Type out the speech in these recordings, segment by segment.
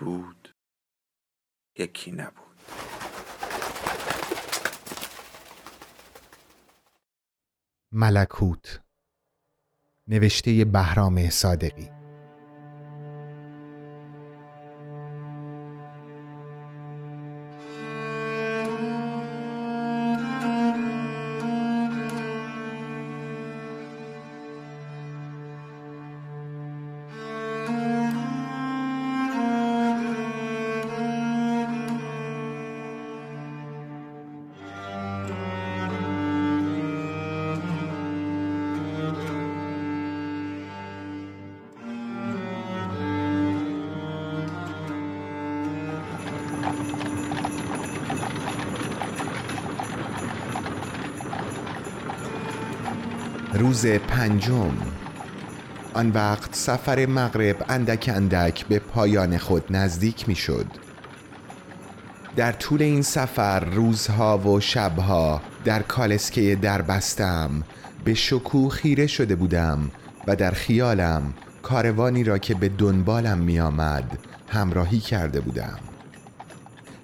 بود یکی نبود. ملکوت نوشته بهرام صادقی. روز پنجم. آن وقت سفر مغرب اندک اندک به پایان خود نزدیک می شد در طول این سفر روزها و شبها در کالسکه در بستم به شکوه خیره شده بودم و در خیالم کاروانی را که به دنبالم می آمد همراهی کرده بودم.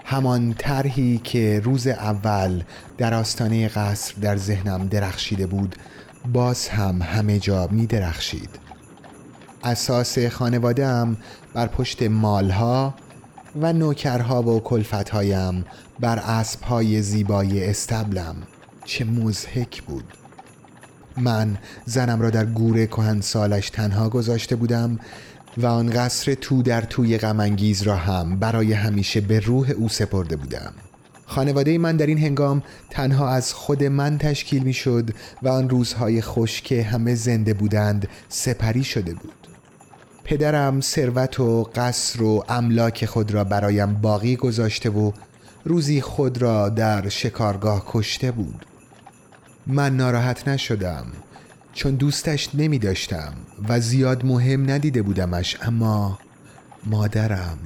همان طرحی که روز اول در آستانه قصر در ذهنم درخشیده بود باز هم همه جا می درخشید. اساس خانواده هم بر پشت مالها و نوکرها و کلفتهایم بر اسبهای زیبای استبلم چه مزهک بود. من زنم را در گور کهن سالش تنها گذاشته بودم و آن قصر تو در توی غمانگیز را هم برای همیشه به روح او سپرده بودم. خانواده من در این هنگام تنها از خود من تشکیل می شد و آن روزهای خوش که همه زنده بودند سپری شده بود. پدرم ثروت و قصر و املاک خود را برایم باقی گذاشته و روزی خود را در شکارگاه کشته بود. من ناراحت نشدم چون دوستش نمی داشتم و زیاد مهم ندیده بودمش اما مادرم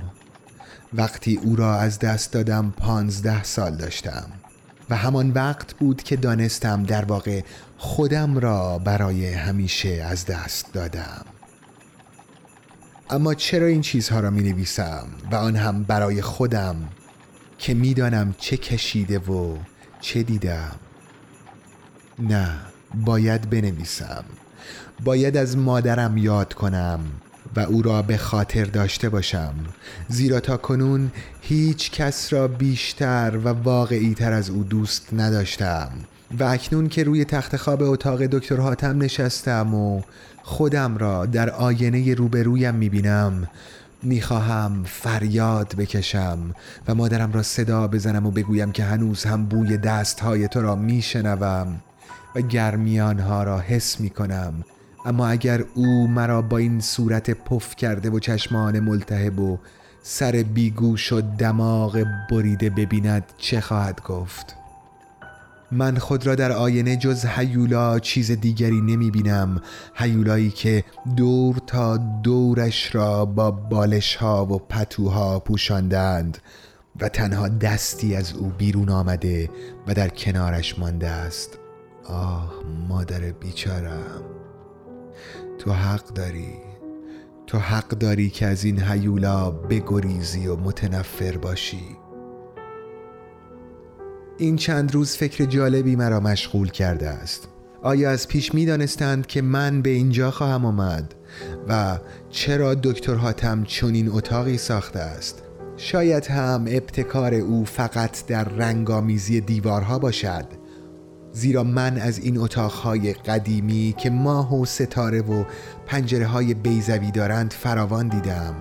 وقتی او را از دست دادم پانزده سال داشتم. و همان وقت بود که دانستم در واقع خودم را برای همیشه از دست دادم. اما چرا این چیزها را می نویسم و آن هم برای خودم که می‌دانم چه کشیده و چه دیدم؟ نه باید بنویسم. باید از مادرم یاد کنم و او را به خاطر داشته باشم. زیرا تا کنون هیچ کس را بیشتر و واقعی تر از او دوست نداشتم. و اکنون که روی تخت خواب اتاق دکتر حاتم نشستم و خودم را در آینه روبرویم می‌بینم می‌خواهم فریاد بکشم و مادرم را صدا بزنم و بگویم که هنوز هم بوی دستهای تو را میشنوم و گرمیانها را حس می‌کنم. اما اگر او مرا با این صورت پف کرده و چشمان ملتهب و سر بیگوش و دماغ بریده ببیند چه خواهد گفت؟ من خود را در آینه جز هیولا چیز دیگری نمی بینم هیولایی که دور تا دورش را با بالش ها و پتوها پوشاندند و تنها دستی از او بیرون آمده و در کنارش مانده است. آه مادر بیچارم! تو حق داری. تو حق داری که از این هیولا بگریزی و متنفر باشی. این چند روز فکر جالبی مرا مشغول کرده است. آیا از پیش می دانستند که من به اینجا خواهم آمد و چرا دکتر حاتم چنین اتاقی ساخته است؟ شاید هم ابتکار او فقط در رنگامیزی دیوارها باشد. زیرا من از این اتاقهای قدیمی که ماه و ستاره و پنجره های بیزوی دارند فراوان دیدم.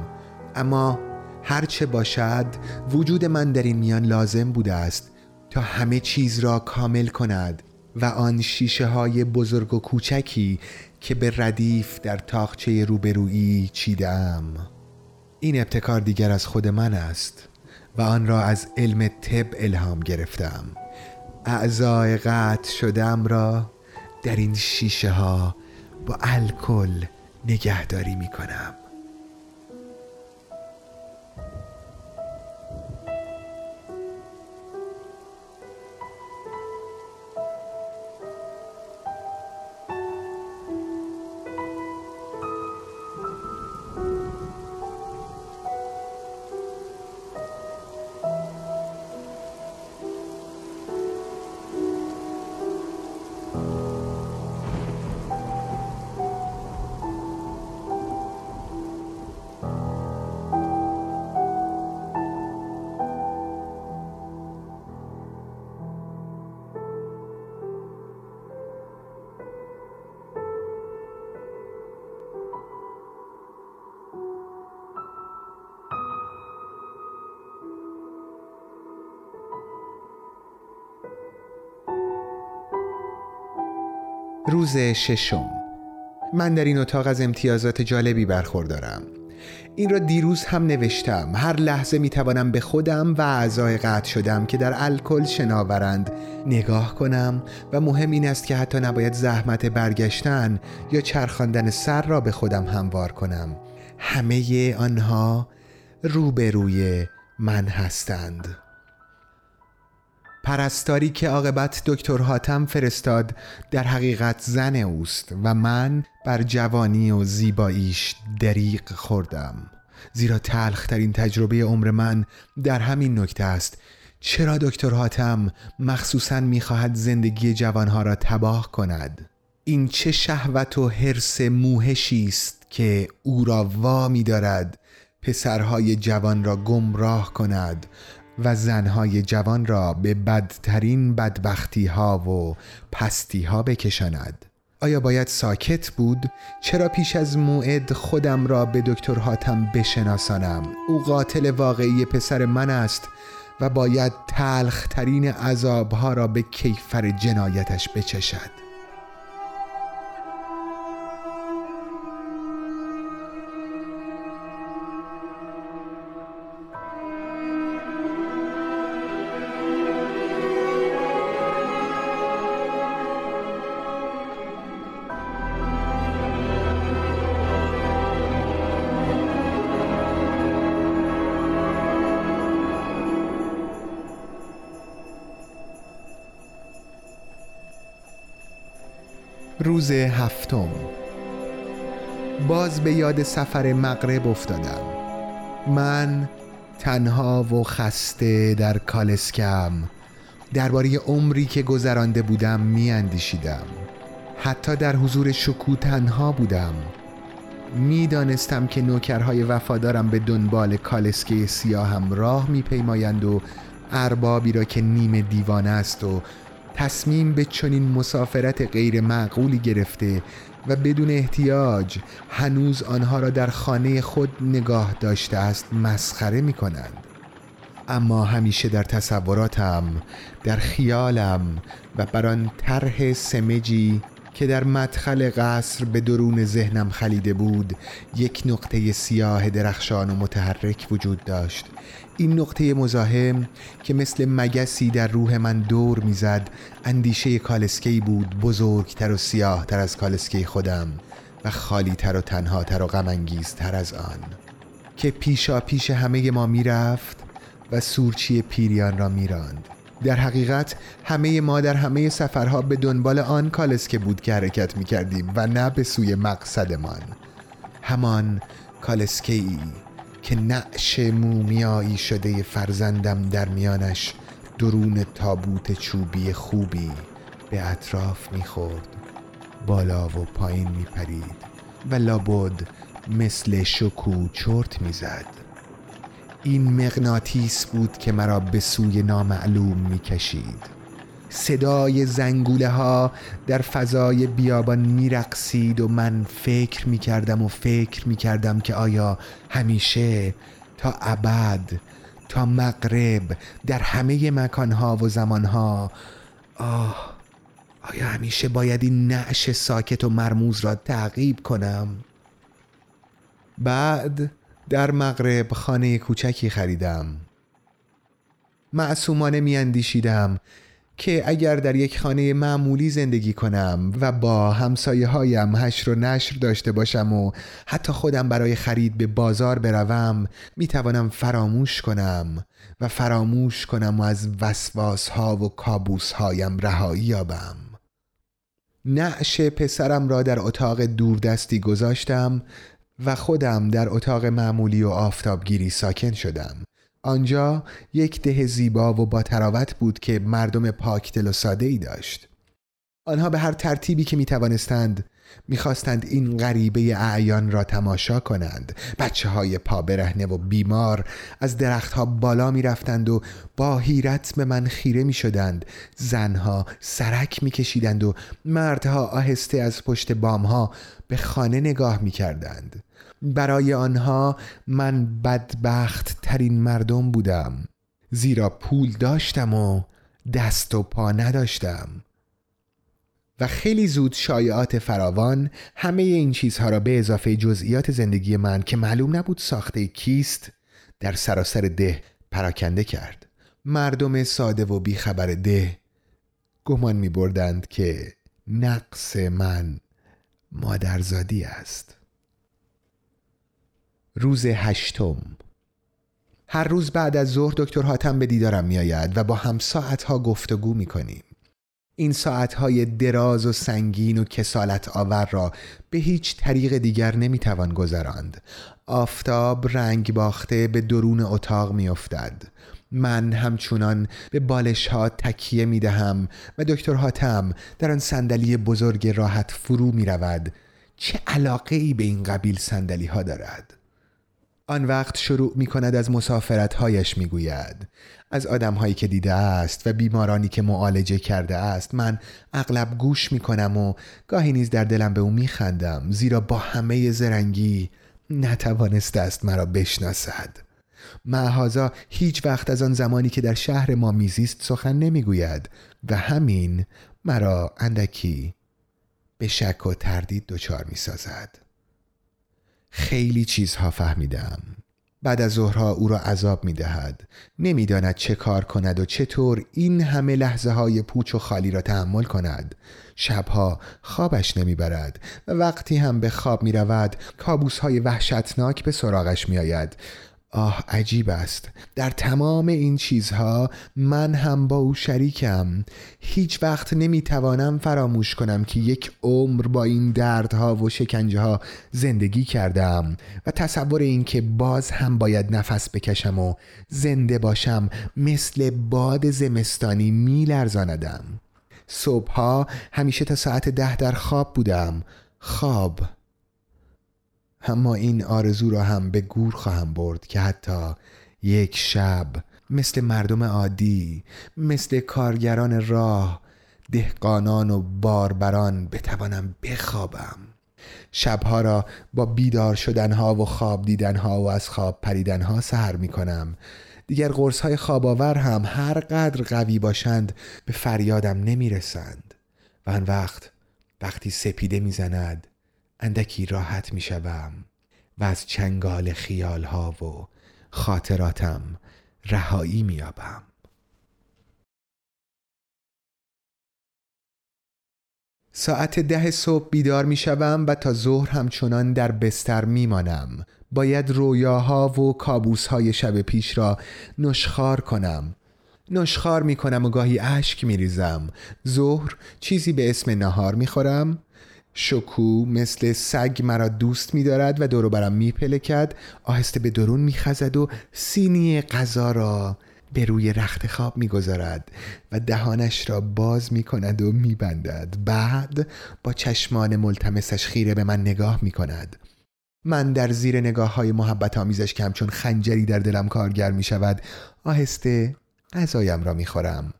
اما هرچه باشد وجود من در این میان لازم بوده است تا همه چیز را کامل کند و آن شیشه های بزرگ و کوچکی که به ردیف در تاخچه روبرویی چیدم. این ابتکار دیگر از خود من است و آن را از علم طب الهام گرفتم. اعضای قطع شدم را در این شیشه ها با الکل نگهداری می کنم. روز ششم. من در این اتاق از امتیازات جالبی برخوردارم. این را دیروز هم نوشتم. هر لحظه می توانم به خودم و اعضای قطع شدم که در الکل شناورند. نگاه کنم و مهم این است که حتی نباید زحمت برگشتن یا چرخاندن سر را به خودم هموار کنم. همه آنها روبروی من هستند. پرستاری که عاقبت دکتر حاتم فرستاد در حقیقت زن اوست و من بر جوانی و زیباییش دریق خوردم. زیرا تلخترین تجربه عمر من در همین نکته است. چرا دکتر حاتم مخصوصا می‌خواهد زندگی جوانها را تباه کند؟ این چه شهوت و حرس موهشی است که او را وا می دارد پسرهای جوان را گمراه کند و زنهای جوان را به بدترین بدبختی ها و پستی ها بکشاند آیا باید ساکت بود؟ چرا پیش از موعد خودم را به دکتر حاتم بشناسانم؟ او قاتل واقعی پسر من است و باید تلخترین عذابها را به کیفر جنایتش بچشد روز هفتم. باز به یاد سفر مغرب افتادم. من تنها و خسته در کالسکم درباره عمری که گذرانده بودم می اندیشیدم حتی در حضور شکو تنها بودم. می‌دانستم که نوکرهای وفادارم به دنبال کالسکه سیاهم راه میپیمایند و اربابی را که نیم دیوان است و تصمیم به چنین مسافرت غیر معقولی گرفته و بدون احتیاج هنوز آنها را در خانه خود نگاه داشته است مسخره می کنند. اما همیشه در تصوراتم در خیالم و بر آن طرح سمجی که در مدخل قصر به درون ذهنم خلیده بود یک نقطه سیاه درخشان و متحرک وجود داشت این نقطه مزاحم که مثل مگسی در روح من دور می‌زد اندیشه کالسکی بود بزرگتر و سیاهتر از کالسکی خودم و خالیتر و تنهاتر و غمانگیزتر از آن. که پیشا پیش همه ما می‌رفت و سورچی پیریان را میراند. در حقیقت همه ما در همه سفرها به دنبال آن کالسکه بود که حرکت می کردیم و نه به سوی مقصدمان. همان کالسکه که نعش مومیایی شده فرزندم در میانش درون تابوت چوبی خوبی به اطراف می‌خورد. بالا و پایین میپرید و لابد مثل شکو چرت می‌زد. این مغناطیس بود که مرا به سوی نامعلوم می‌کشید. صدای زنگوله ها در فضای بیابان میرقصید و من فکر می‌کردم و فکر می‌کردم که آیا همیشه تا ابد تا مغرب در همه مکانها و زمانها آه آیا همیشه باید این نعش ساکت و مرموز را تعقیب کنم؟ بعد در مغرب خانه کوچکی خریدم معصومانه میاندیشیدم که اگر در یک خانه معمولی زندگی کنم و با همسایه هایم هشر و نشر داشته باشم و حتی خودم برای خرید به بازار بروم می توانم فراموش کنم و فراموش کنم و از وسواس ها و کابوس هایم رهایی یابم. نعش پسرم را در اتاق دوردستی گذاشتم و خودم در اتاق معمولی و آفتابگیری ساکن شدم. آنجا یک ده زیبا و با تراوت بود که مردم پاک دل و ساده ای داشت. آنها به هر ترتیبی که می توانستند می‌خواستند این غریبه اعیان را تماشا کنند. بچه های پا برهنه و بیمار از درختها بالا می‌رفتند و با حیرت به من خیره می شدند زنها سرک می کشیدند و مردها آهسته از پشت بامها به خانه نگاه می کردند برای آنها من بدبخت ترین مردم بودم. زیرا پول داشتم و دست و پا نداشتم. و خیلی زود شایعات فراوان همه این چیزها را به اضافه جزئیات زندگی من که معلوم نبود ساخته کیست در سراسر ده پراکنده کرد. مردم ساده و بیخبر ده گمان می بردند که نقص من مادرزادی است. روز هشتم هر روز بعد از ظهر دکتر حاتم به دیدارم میآید و با هم ساعتها گفتگو می کنیم. این ساعتهای دراز و سنگین و کسالت آور را به هیچ طریق دیگر نمی‌توان گذراند. آفتاب رنگ باخته به درون اتاق میافتد. من همچنان به بالش ها تکیه می دهم و دکتر حاتم در آن صندلی بزرگ راحت فرو می رود. چه علاقه ای به این قبیل صندلی ها دارد؟ آن وقت شروع می کند از مسافرت هایش می گوید از آدم هایی که دیده است و بیمارانی که معالجه کرده است من اغلب گوش می کنم و گاهی نیز در دلم به او می خندم زیرا با همه زرنگی نتوانسته است مرا بشناسد معهازا هیچ وقت از آن زمانی که در شهر ما میزیست سخن نمی‌گوید و همین مرا اندکی به شک و تردید دچار می سازد. خیلی چیزها فهمیدم. بعد از ظهرها او را عذاب می دهد نمی‌داند چه کار کند و چطور این همه لحظه های پوچ و خالی را تحمل کند. شبها خوابش نمی‌برد و وقتی هم به خواب می رود کابوس های وحشتناک به سراغش می آید آه عجیب است. در تمام این چیزها من هم با او شریکم. هیچ وقت نمی‌توانم فراموش کنم که یک عمر با این دردها و شکنجه ها زندگی کردم و تصور این که باز هم باید نفس بکشم و زنده باشم مثل باد زمستانی میلرزاندم. صبحها همیشه تا ساعت ده در خواب بودم. خواب. اما این آرزو را هم به گور خواهم برد که حتی یک شب مثل مردم عادی مثل کارگران راه دهقانان و باربران بتوانم بخوابم. شبها را با بیدار شدنها و خواب دیدنها و از خواب پریدنها سهر می کنم. دیگر قرص های خواباور هم هر قدر قوی باشند به فریادم نمی رسند. و آن وقت وقتی سپیده می‌زند اندکی راحت می شوم و از چنگال خیال ها و خاطراتم رهایی می یابم. ساعت ده صبح بیدار می شوم و تا ظهر همچنان در بستر می مانم. باید رویاها و کابوسهای شب پیش را نشخار کنم نشخار می کنم و گاهی اشک می ریزم ظهر چیزی به اسم نهار می خورم شکو مثل سگ مرا دوست می دارد و دورو برم می پلکد آهسته به درون می خزد و سینی غذا را به روی رخت خواب می گذارد و دهانش را باز می کند و می بندد بعد با چشمان ملتمسش خیره به من نگاه می کند من در زیر نگاه های محبت آمیزش که همچون خنجری در دلم کارگر می شود آهسته غذایم را می خورم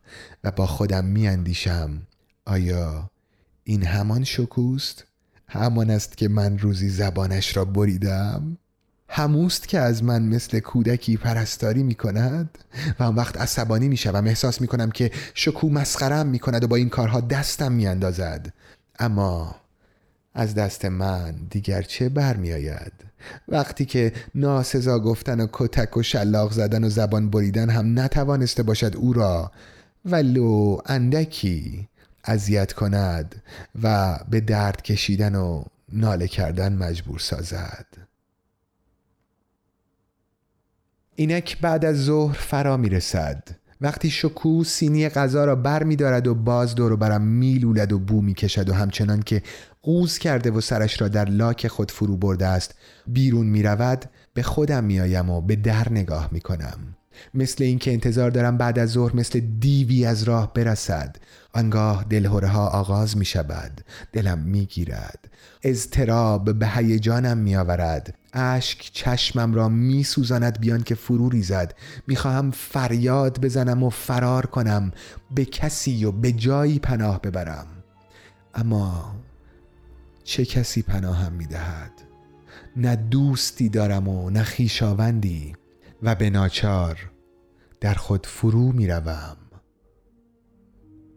و با خودم می اندیشم آیا این همان شکوست؟ همان است که من روزی زبانش را بریدم؟ هموست که از من مثل کودکی پرستاری می کند و آن وقت عصبانی می شوم احساس می کنم که شکو مسخرم می کند و با این کارها دستم می اندازد اما از دست من دیگر چه برمی آید وقتی که ناسزا گفتن و کتک و شلاق زدن و زبان بریدن هم نتوانسته باشد او را ولو اندکی اذیت کند و به درد کشیدن و ناله کردن مجبور سازد. اینک بعد از ظهر فرا می رسد وقتی شکو سینی غذا را بر می دارد و باز دور برم میلولد و بو می کشد و همچنان که قوز کرده و سرش را در لاک خود فرو برده است بیرون می رود به خودم می آیم و به در نگاه می کنم مثل اینکه انتظار دارم بعد از ظهر مثل دیوی از راه برسد. آنگاه دلهوره ها آغاز می شود دلم می گیرد اضطراب به هیجانم می آورد اشک چشمم را می سوزاند بیان که فرو ریزد. می خواهم فریاد بزنم و فرار کنم. به کسی و به جایی پناه ببرم. اما چه کسی پناهم می دهد نه دوستی دارم و نه خیشاوندی. و به ناچار در خود فرو می روم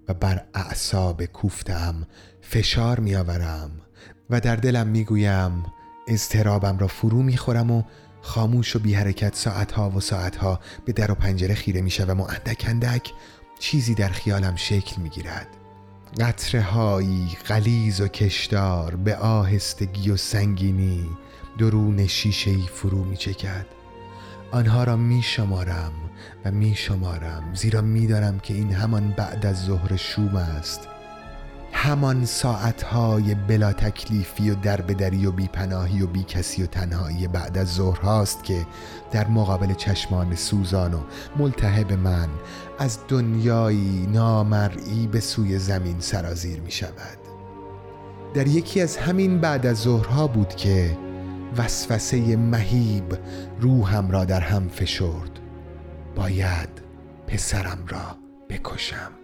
و بر اعصاب کوفتم فشار می آورم و در دلم می گویم اضطرابم را فرو می خورم و خاموش و بی حرکت ساعتها و ساعتها به در و پنجره خیره می شوم و اندک اندک چیزی در خیالم شکل می گیرد قطره هایی غلیز و کشدار به آهستگی و سنگینی درون شیشه ای فرو می چکد آنها را می شمارم و می شمارم زیرا می دارم که این همان بعد از ظهر شوم است. همان ساعتهای بلا تکلیفی و دربدری و بیپناهی و بی کسی و تنهایی بعد از ظهر هاست که در مقابل چشمان سوزان و ملتهب من از دنیایی نامرئی به سوی زمین سرازیر می شود در یکی از همین بعد از ظهرها بود که وسوسه مهیب روحم را در هم فشرد. باید پسرم را بکشم.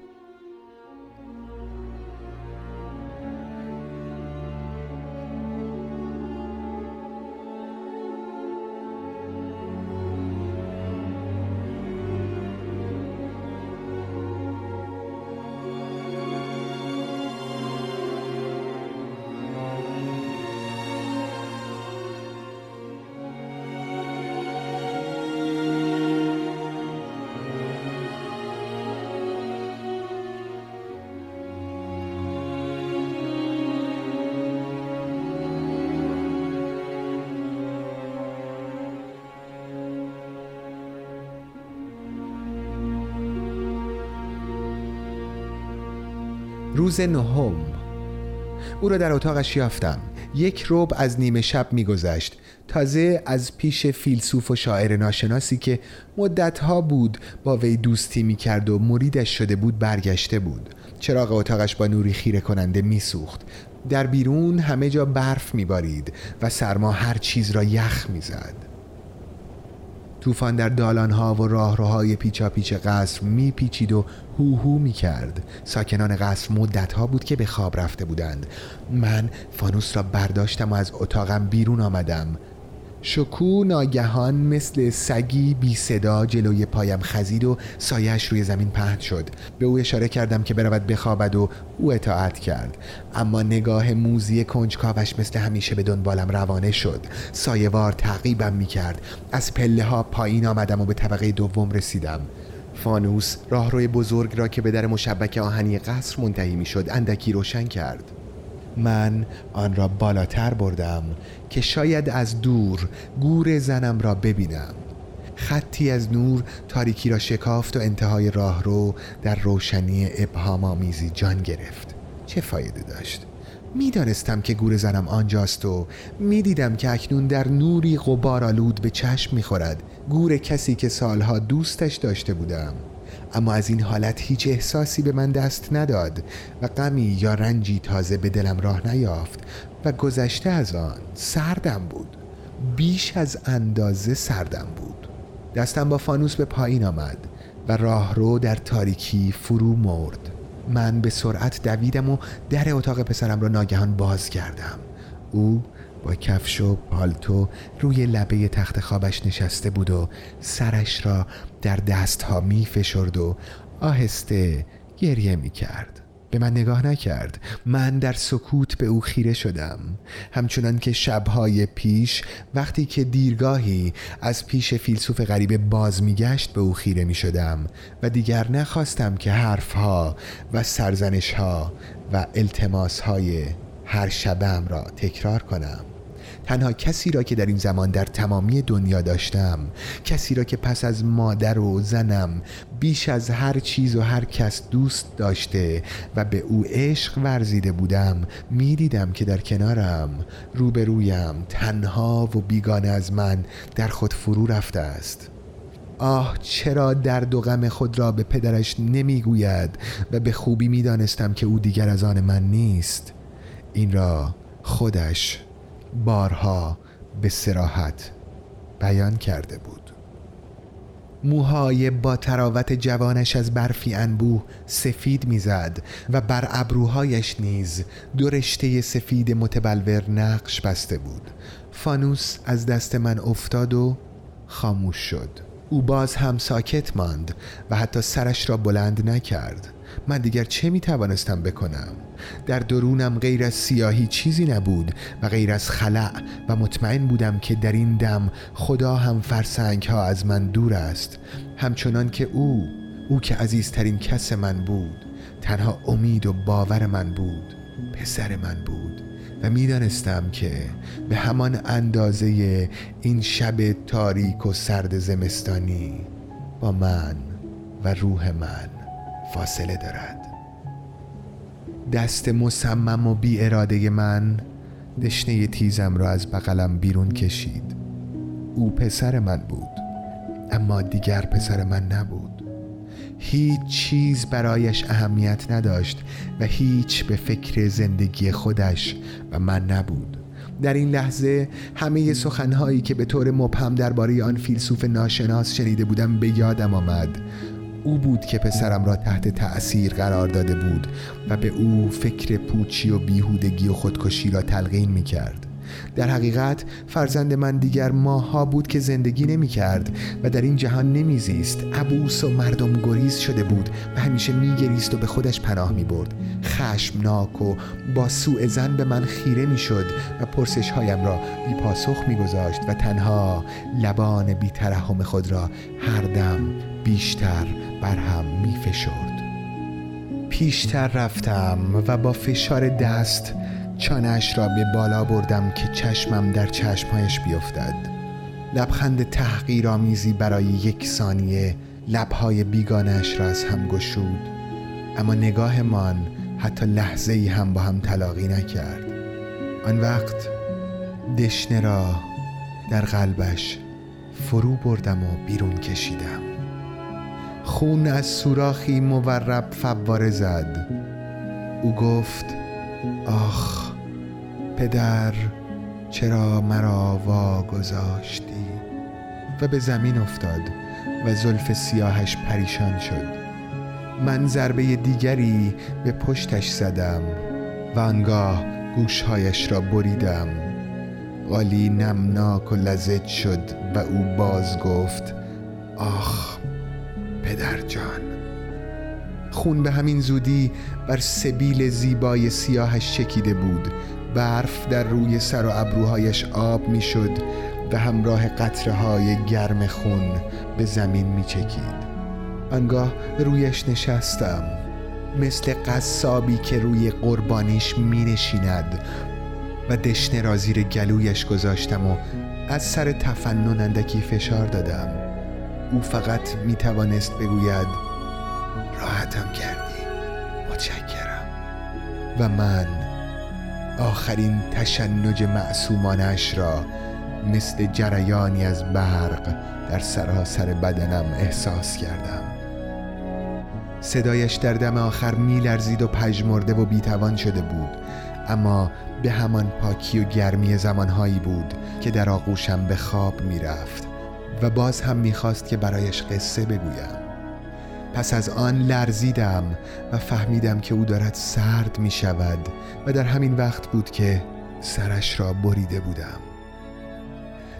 روز نهم. او را در اتاقش یافتم. یک روب از نیمه شب میگذشت. تازه از پیش فیلسوف و شاعر ناشناسی که مدتها بود با وی دوستی می‌کرد و مریدش شده بود برگشته بود. چراغ اتاقش با نوری خیره کننده میسوخت. در بیرون همه جا برف میبارید و سرما هر چیز را یخ می‌زد. طوفان در دالانها و راهروهای پیچا پیچ قصر میپیچید و هوهو می‌کرد. ساکنان قصر مدتها بود که به خواب رفته بودند. من فانوس را برداشتم و از اتاقم بیرون آمدم. شکو ناگهان مثل سگی بی صدا جلوی پایم خزید و سایش روی زمین پهن شد. به او اشاره کردم که برود بخوابد و او اطاعت کرد. اما نگاه موزی کنجکاوش مثل همیشه به دنبالم روانه شد. سایوار تعقیبم می کرد از پله ها پایین آمدم و به طبقه دوم رسیدم. فانوس راهروی بزرگ را که به در مشبک آهنی قصر منتهی می شد اندکی روشن کرد. من آن را بالاتر بردم که شاید از دور گور زنم را ببینم. خطی از نور تاریکی را شکافت و انتهای راهرو در روشنی ابهام آمیزی جان گرفت. چه فایده داشت؟ می‌دانستم که گور زنم آنجاست و می‌دیدم که اکنون در نوری غبار آلود به چشم می‌خورد. گور کسی که سالها دوستش داشته بودم. اما از این حالت هیچ احساسی به من دست نداد و غمی یا رنجی تازه به دلم راه نیافت و گذشته از آن سردم بود. بیش از اندازه سردم بود. دستم با فانوس به پایین آمد و راهرو در تاریکی فرو مرد. من به سرعت دویدم و در اتاق پسرم را ناگهان باز کردم. او با کفش و پالتو روی لبه تخت خوابش نشسته بود و سرش را در دستها می فشرد و آهسته گریه می کرد به من نگاه نکرد. من در سکوت به او خیره شدم. همچنان که شبهای پیش وقتی که دیرگاهی از پیش فیلسوف غریبه باز میگشت به او خیره می شدم و دیگر نخواستم که حرفها و سرزنشها و التماسهای هر شبم را تکرار کنم. تنها کسی را که در این زمان در تمامی دنیا داشتم کسی را که پس از مادر و زنم بیش از هر چیز و هر کس دوست داشته و به او عشق ورزیده بودم می‌دیدم که در کنارم روبرویم تنها و بیگانه از من در خود فرو رفته است. آه چرا درد و غم خود را به پدرش نمی‌گوید و به خوبی می‌دانستم که او دیگر از آن من نیست؟ این را خودش بارها به سراحت بیان کرده بود. موهای با تراوت جوانش از برفی انبوه سفید می‌زد و بر ابروهایش نیز دو رشته سفید متبلور نقش بسته بود. فانوس از دست من افتاد و خاموش شد. او باز هم ساکت ماند و حتی سرش را بلند نکرد. من دیگر چه می توانستم بکنم؟ در درونم غیر از سیاهی چیزی نبود و غیر از خلع و مطمئن بودم که در این دم خدا هم فرسنگ ها از من دور است. همچنان که او او که عزیزترین کس من بود تنها امید و باور من بود پسر من بود و می‌دانستم که به همان اندازه این شب تاریک و سرد زمستانی با من و روح من فاصله دارد. دست مصمم و بی اراده من دشنه تیزم را از بغلم بیرون کشید. او پسر من بود اما دیگر پسر من نبود. هیچ چیز برایش اهمیت نداشت و هیچ به فکر زندگی خودش و من نبود. در این لحظه همه سخنهایی که به طور مبهم درباره آن فیلسوف ناشناس شنیده بودم به یادم آمد. او بود که پسرم را تحت تأثیر قرار داده بود و به او فکر پوچی و بیهودگی و خودکشی را تلقین می کرد در حقیقت فرزند من دیگر ماها بود که زندگی نمی کرد و در این جهان نمیزیست. عبوس و مردم گریز شده بود و همیشه میگریست و به خودش پناه می برد خشمناک و با سوء زن به من خیره می شد و پرسش هایم را بی پاسخ می گذاشت و تنها لبان بی خود را هر دم بیشتر بر هم می فشرد. پیشتر رفتم و با فشار دست چانش را به بالا بردم که چشمم در چشمهایش بیفتد. لبخند تحقیرآمیزی برای یک ثانیه لبهای بیگانش را از هم گشود. اما نگاهمان حتی لحظه ای هم با هم تلاقی نکرد. آن وقت دشنه را در قلبش فرو بردم و بیرون کشیدم. خون از سوراخی مورب فواره زد. او گفت آخ پدر چرا مرا واگذاشتی؟ و به زمین افتاد و زلف سیاهش پریشان شد. من ضربه دیگری به پشتش زدم و آنگاه گوشهایش را بریدم. قالی نمناک و لزج شد و او باز گفت آخ پدر جان. خون به همین زودی بر سبیل زیبای سیاهش چکیده بود. برف در روی سر و ابروهایش آب می‌شد و همراه قطره های گرم خون به زمین می چکید آنگاه رویش نشستم. مثل قصابی که روی قربانیش می نشیند و دشنه را زیر گلویش گذاشتم و از سر تفنن اندکی فشار دادم. او فقط می توانست بگوید راحتم کردی متشکرم. و من آخرین تشنج معصومانش را مثل جریانی از برق در سراسر بدنم احساس کردم. صدایش در دم آخر میلرزید و پژمرده و بیتوان شده بود. اما به همان پاکی و گرمی زمانهایی بود که در آغوشم به خواب می‌رفت. و باز هم می‌خواست که برایش قصه بگویم. پس از آن لرزیدم و فهمیدم که او دارد سرد می شود و در همین وقت بود که سرش را بریده بودم.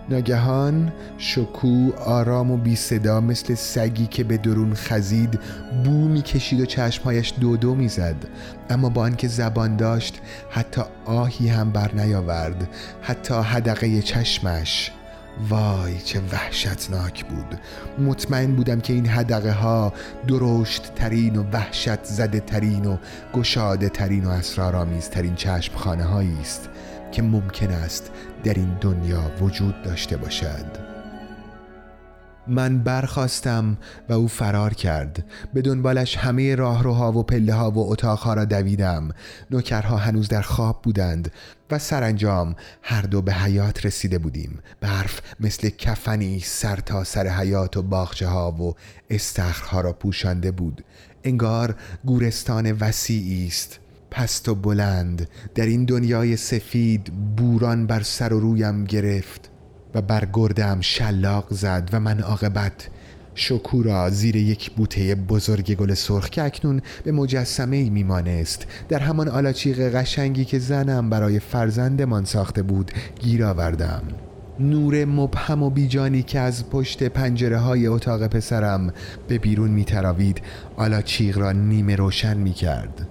ناگهان شکو آرام و بی صدا مثل سگی که به درون خزید بو می‌کشید و چشمهایش دو دو می‌زد. اما با آنکه زبان داشت حتی آهی هم بر نیاورد حتی حدقه چشمش وای چه وحشتناک بود. مطمئن بودم که این حدقه ها درشت ترین و وحشت زده ترین و گشاده ترین و اسرارآمیز ترین چشم خانه است که ممکن است در این دنیا وجود داشته باشد. من برخواستم و او فرار کرد. به دنبالش همه راهروها و پله ها و اتاقها را دویدم. نوکرها هنوز در خواب بودند و سرانجام هر دو به حیات رسیده بودیم. برف مثل کفنی سر تا سر حیات و باغچه ها و استخرها را پوشانده بود. انگار گورستان وسیعی است. پست و بلند در این دنیای سفید بوران بر سر و رویم گرفت. و بر گردم شلاق زد و من عاقبت. شکورا زیر یک بوته بزرگ گل سرخ که اکنون به مجسمه ای میمانست. در همان آلاچیق قشنگی که زنم برای فرزندمان ساخته بود گیر آوردم. نور مبهم و بیجانی که از پشت پنجره های اتاق پسرم به بیرون میتراوید آلاچیق را نیمه روشن می‌کرد.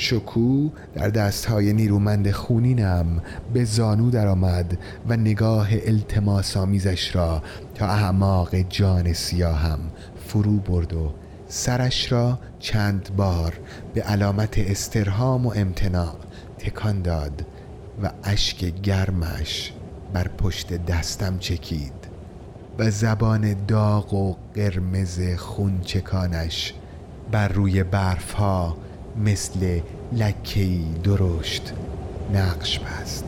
شکو در دستهای نیرومند خونینم به زانو درآمد و نگاه التماس آمیزش را تا اعماق جان سیاهم فرو برد و سرش را چند بار به علامت استرهام و امتناع تکان داد و اشک گرمش بر پشت دستم چکید و زبان داغ و قرمز خونچکانش بر روی برف ها مثل لکهی درشت نقش بست.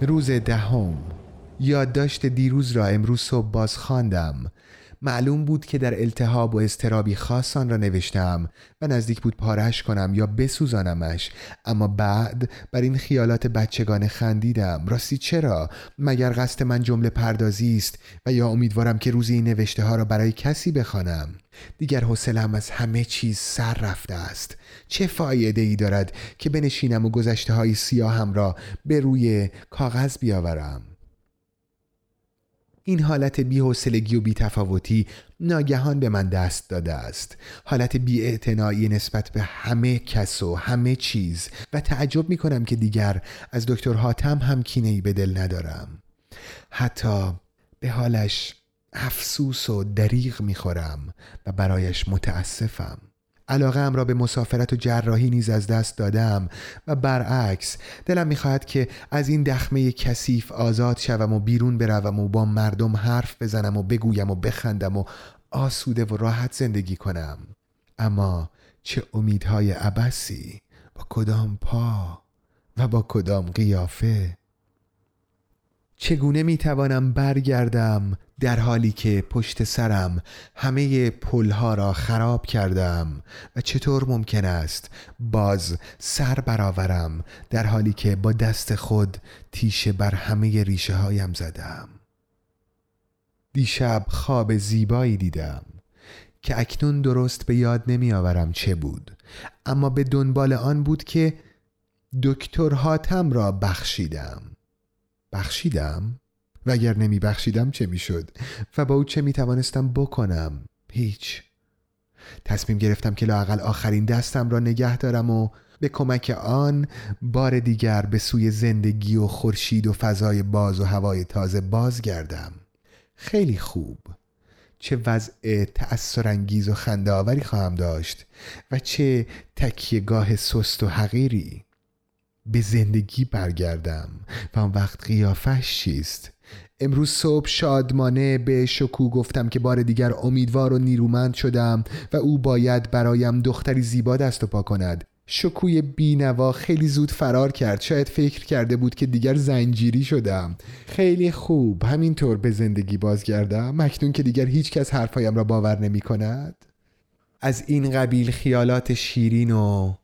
روز دهم. یادداشت دیروز را امروز صبح باز خواندم معلوم بود که در التهاب و استرابی خاص آن را نوشتم و نزدیک بود پارش کنم یا بسوزانمش. اما بعد بر این خیالات بچگانه خندیدم. راستی چرا؟ مگر قصد من جمله پردازی است و یا امیدوارم که روزی این نوشته ها را برای کسی بخوانم؟ دیگر حوصله‌ام از همه چیز سر رفته است. چه فایده ای دارد که بنشینم و گذشته های سیاهم را به روی کاغذ بیاورم؟ این حالت بی‌حوصلگی و بیتفاوتی ناگهان به من دست داده است. حالت بیاعتنایی نسبت به همه کس و همه چیز و تعجب می کنم که دیگر از دکتر حاتم هم کینه به دل ندارم. حتی به حالش افسوس و دریغ می خورم و برایش متاسفم. علاقه ام را به مسافرت و جراحی نیز از دست دادم و برعکس دلم می‌خواهد که از این دخمه کثیف آزاد شوم و بیرون بروم و با مردم حرف بزنم و بگویم و بخندم و آسوده و راحت زندگی کنم. اما چه امیدهای عبسی با کدام پا و با کدام قیافه چگونه می‌توانم برگردم در حالی که پشت سرم همه پلها را خراب کردم و چطور ممکن است باز سر برآورم در حالی که با دست خود تیشه بر همه ریشه هایم زدم. دیشب خواب زیبایی دیدم که اکنون درست به یاد نمی آورم چه بود اما به دنبال آن بود که دکتر حاتم را بخشیدم. بخشیدم؟ و اگر نمی بخشیدم چه می شد؟ و با او چه می توانستم بکنم؟ هیچ تصمیم گرفتم که لاقل آخرین دستم را نگه دارم و به کمک آن بار دیگر به سوی زندگی و خورشید و فضای باز و هوای تازه بازگردم خیلی خوب چه وضع تأثرانگیز و خنده خواهم داشت و چه تکیهگاه سست و حقیری به زندگی برگردم و آن وقت قیافش چیست؟ امروز صبح شادمانه به شکو گفتم که بار دیگر امیدوار و نیرومند شدم و او باید برایم دختری زیبا دست و پا کند. شکوی بینوا خیلی زود فرار کرد. شاید فکر کرده بود که دیگر زنجیری شدم. خیلی خوب. همینطور به زندگی بازگردم. مکنون که دیگر هیچ کس حرفایم را باور نمی کند از این قبیل خیالات شیرین و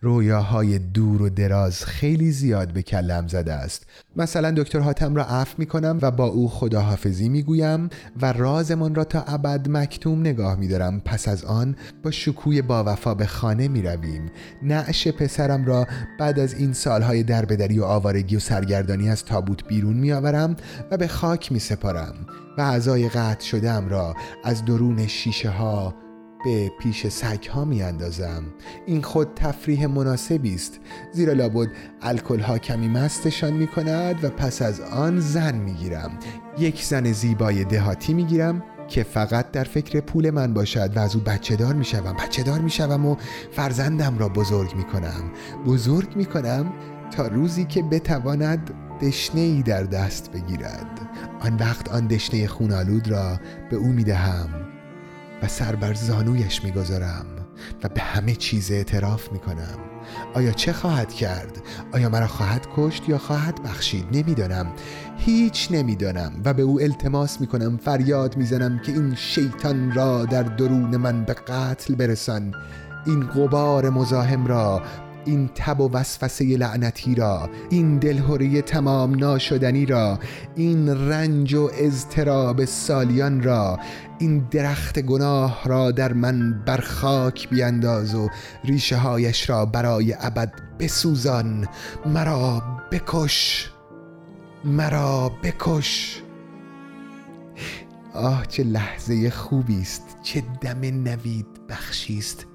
رویاهای دور و دراز خیلی زیاد به کلم زده است. مثلا دکتر حاتم را عفو می کنم و با او خداحافظی می گویم و رازمان را تا ابد مکتوم نگاه می دارم پس از آن با شکوی با وفا به خانه می رویم نعش پسرم را بعد از این سالهای دربدری و آوارگی و سرگردانی از تابوت بیرون می آورم و به خاک می سپارم و اعضای قطع شدم را از درون شیشه ها به پیش سگ ها می اندازم این خود تفریح مناسبی است زیرا لابد الکل ها کمی مستشان می کند و پس از آن زن می گیرم یک زن زیبای دهاتی می گیرم که فقط در فکر پول من باشد و از او بچه دار می شوم بچه دار می شوم و فرزندم را بزرگ می کنم بزرگ می کنم تا روزی که بتواند دشنه ای در دست بگیرد. آن وقت آن دشنه خونالود را به او می دهم و سر بر زانویش می‌گذارم و به همه چیز اعتراف می‌کنم آیا چه خواهد کرد؟ آیا مرا خواهد کشت یا خواهد بخشید؟ نمی‌دانم هیچ نمی‌دانم و به او التماس می‌کنم فریاد می‌زنم که این شیطان را در درون من به قتل برسان این غبار مزاحم را این تب و وسوسه لعنتی را این دلهوری تمام ناشدنی را این رنج و اضطراب سالیان را این درخت گناه را در من بر خاک بینداز و ریشه هایش را برای ابد بسوزان. مرا بکش مرا بکش. آه چه لحظه خوبی است چه دم نوید بخشی است.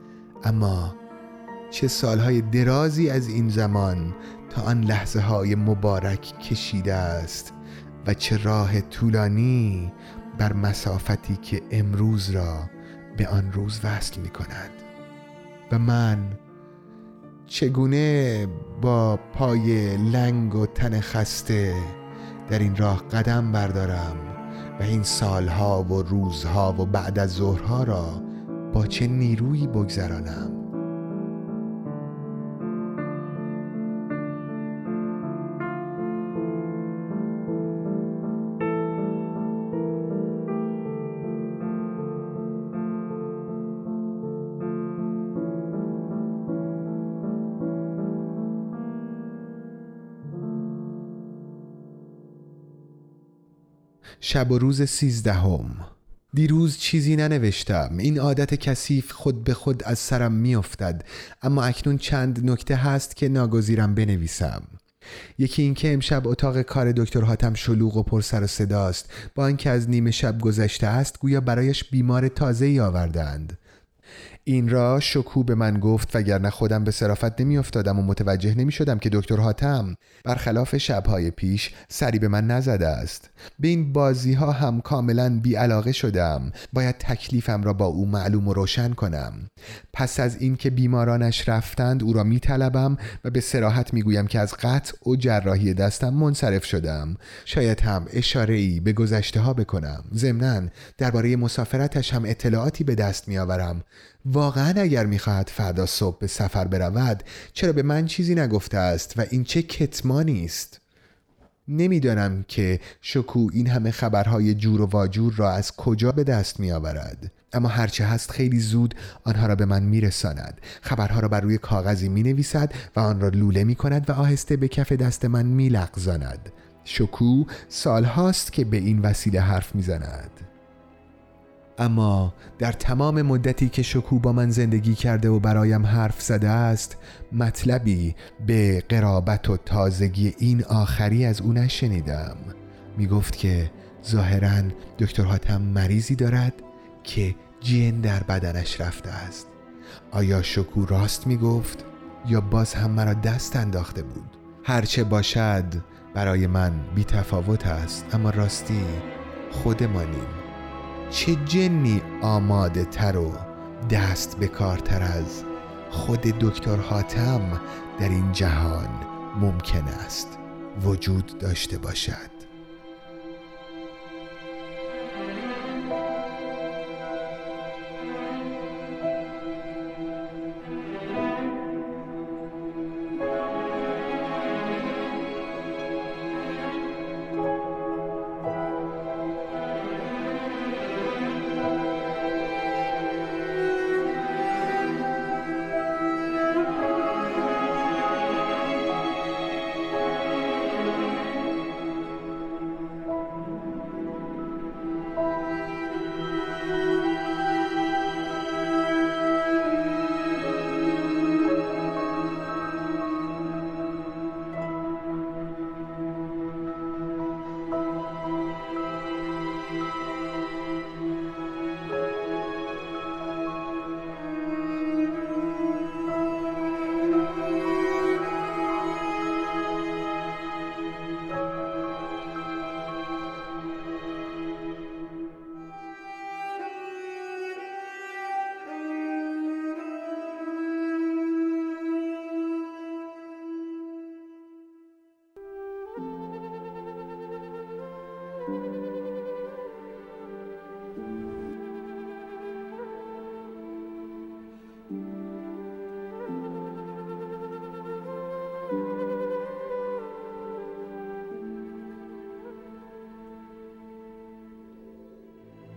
اما چه سالهای درازی از این زمان تا آن لحظه های مبارک کشیده است و چه راه طولانی بر مسافتی که امروز را به آن روز وصل می کند و من چگونه با پای لنگ و تن خسته در این راه قدم بردارم و این سالها و روزها و بعد از ظهرها را با چه نیرویی بگذرانم؟ شب و روز سیزدهم. دیروز چیزی ننوشتم. این عادت کثیف خود به خود از سرم میافتد. اما اکنون چند نکته هست که ناگزیرم بنویسم. یکی اینکه امشب اتاق کار دکتر حاتم شلوغ و پر سر و صداست. با اینکه از نیمه شب گذشته است گویا برایش بیمار تازه ای آوردند این را شکو به من گفت وگرنه خودم به صرافت نمیافتادم و متوجه نمی شدم که دکتر حاتم برخلاف شبهای پیش سری به من نزده است. به این بازی ها هم کاملا بیعلاقه شدم. باید تکلیفم را با او معلوم و روشن کنم. پس از اینکه بیمارانش رفتند او را می طلبم و به سراحت می گویم که از قطع و جراحی دستم منصرف شدم. شاید هم اشاره ای به گذشته ها بکنم. ضمنا درباره مسافرتش هم اطلاعاتی به دست می آورم واقعا اگر می‌خواهد فردا صبح به سفر برود چرا به من چیزی نگفته است و این چه کتمانی است نمی‌دانم که شکو این همه خبرهای جور و واجور را از کجا به دست می آورد اما هرچه هست خیلی زود آنها را به من میرساند. خبرها را بر روی کاغذی می نویسد و آن را لوله می کند و آهسته به کف دست من می لغزاند شکو سالهاست که به این وسیله حرف می‌زند. اما در تمام مدتی که شکو با من زندگی کرده و برایم حرف زده است مطلبی به قرابت و تازگی این آخری از او نشنیدم. می گفت که ظاهرا دکتر حاتم مریضی دارد که جین در بدنش رفته است. آیا شکو راست می گفت یا باز هم مرا دست انداخته بود؟ هرچه باشد برای من بی تفاوت است اما راستی خودمانیم. چه جنی آماده تر و دست به کارتر از خود دکتر حاتم در این جهان ممکن است وجود داشته باشد؟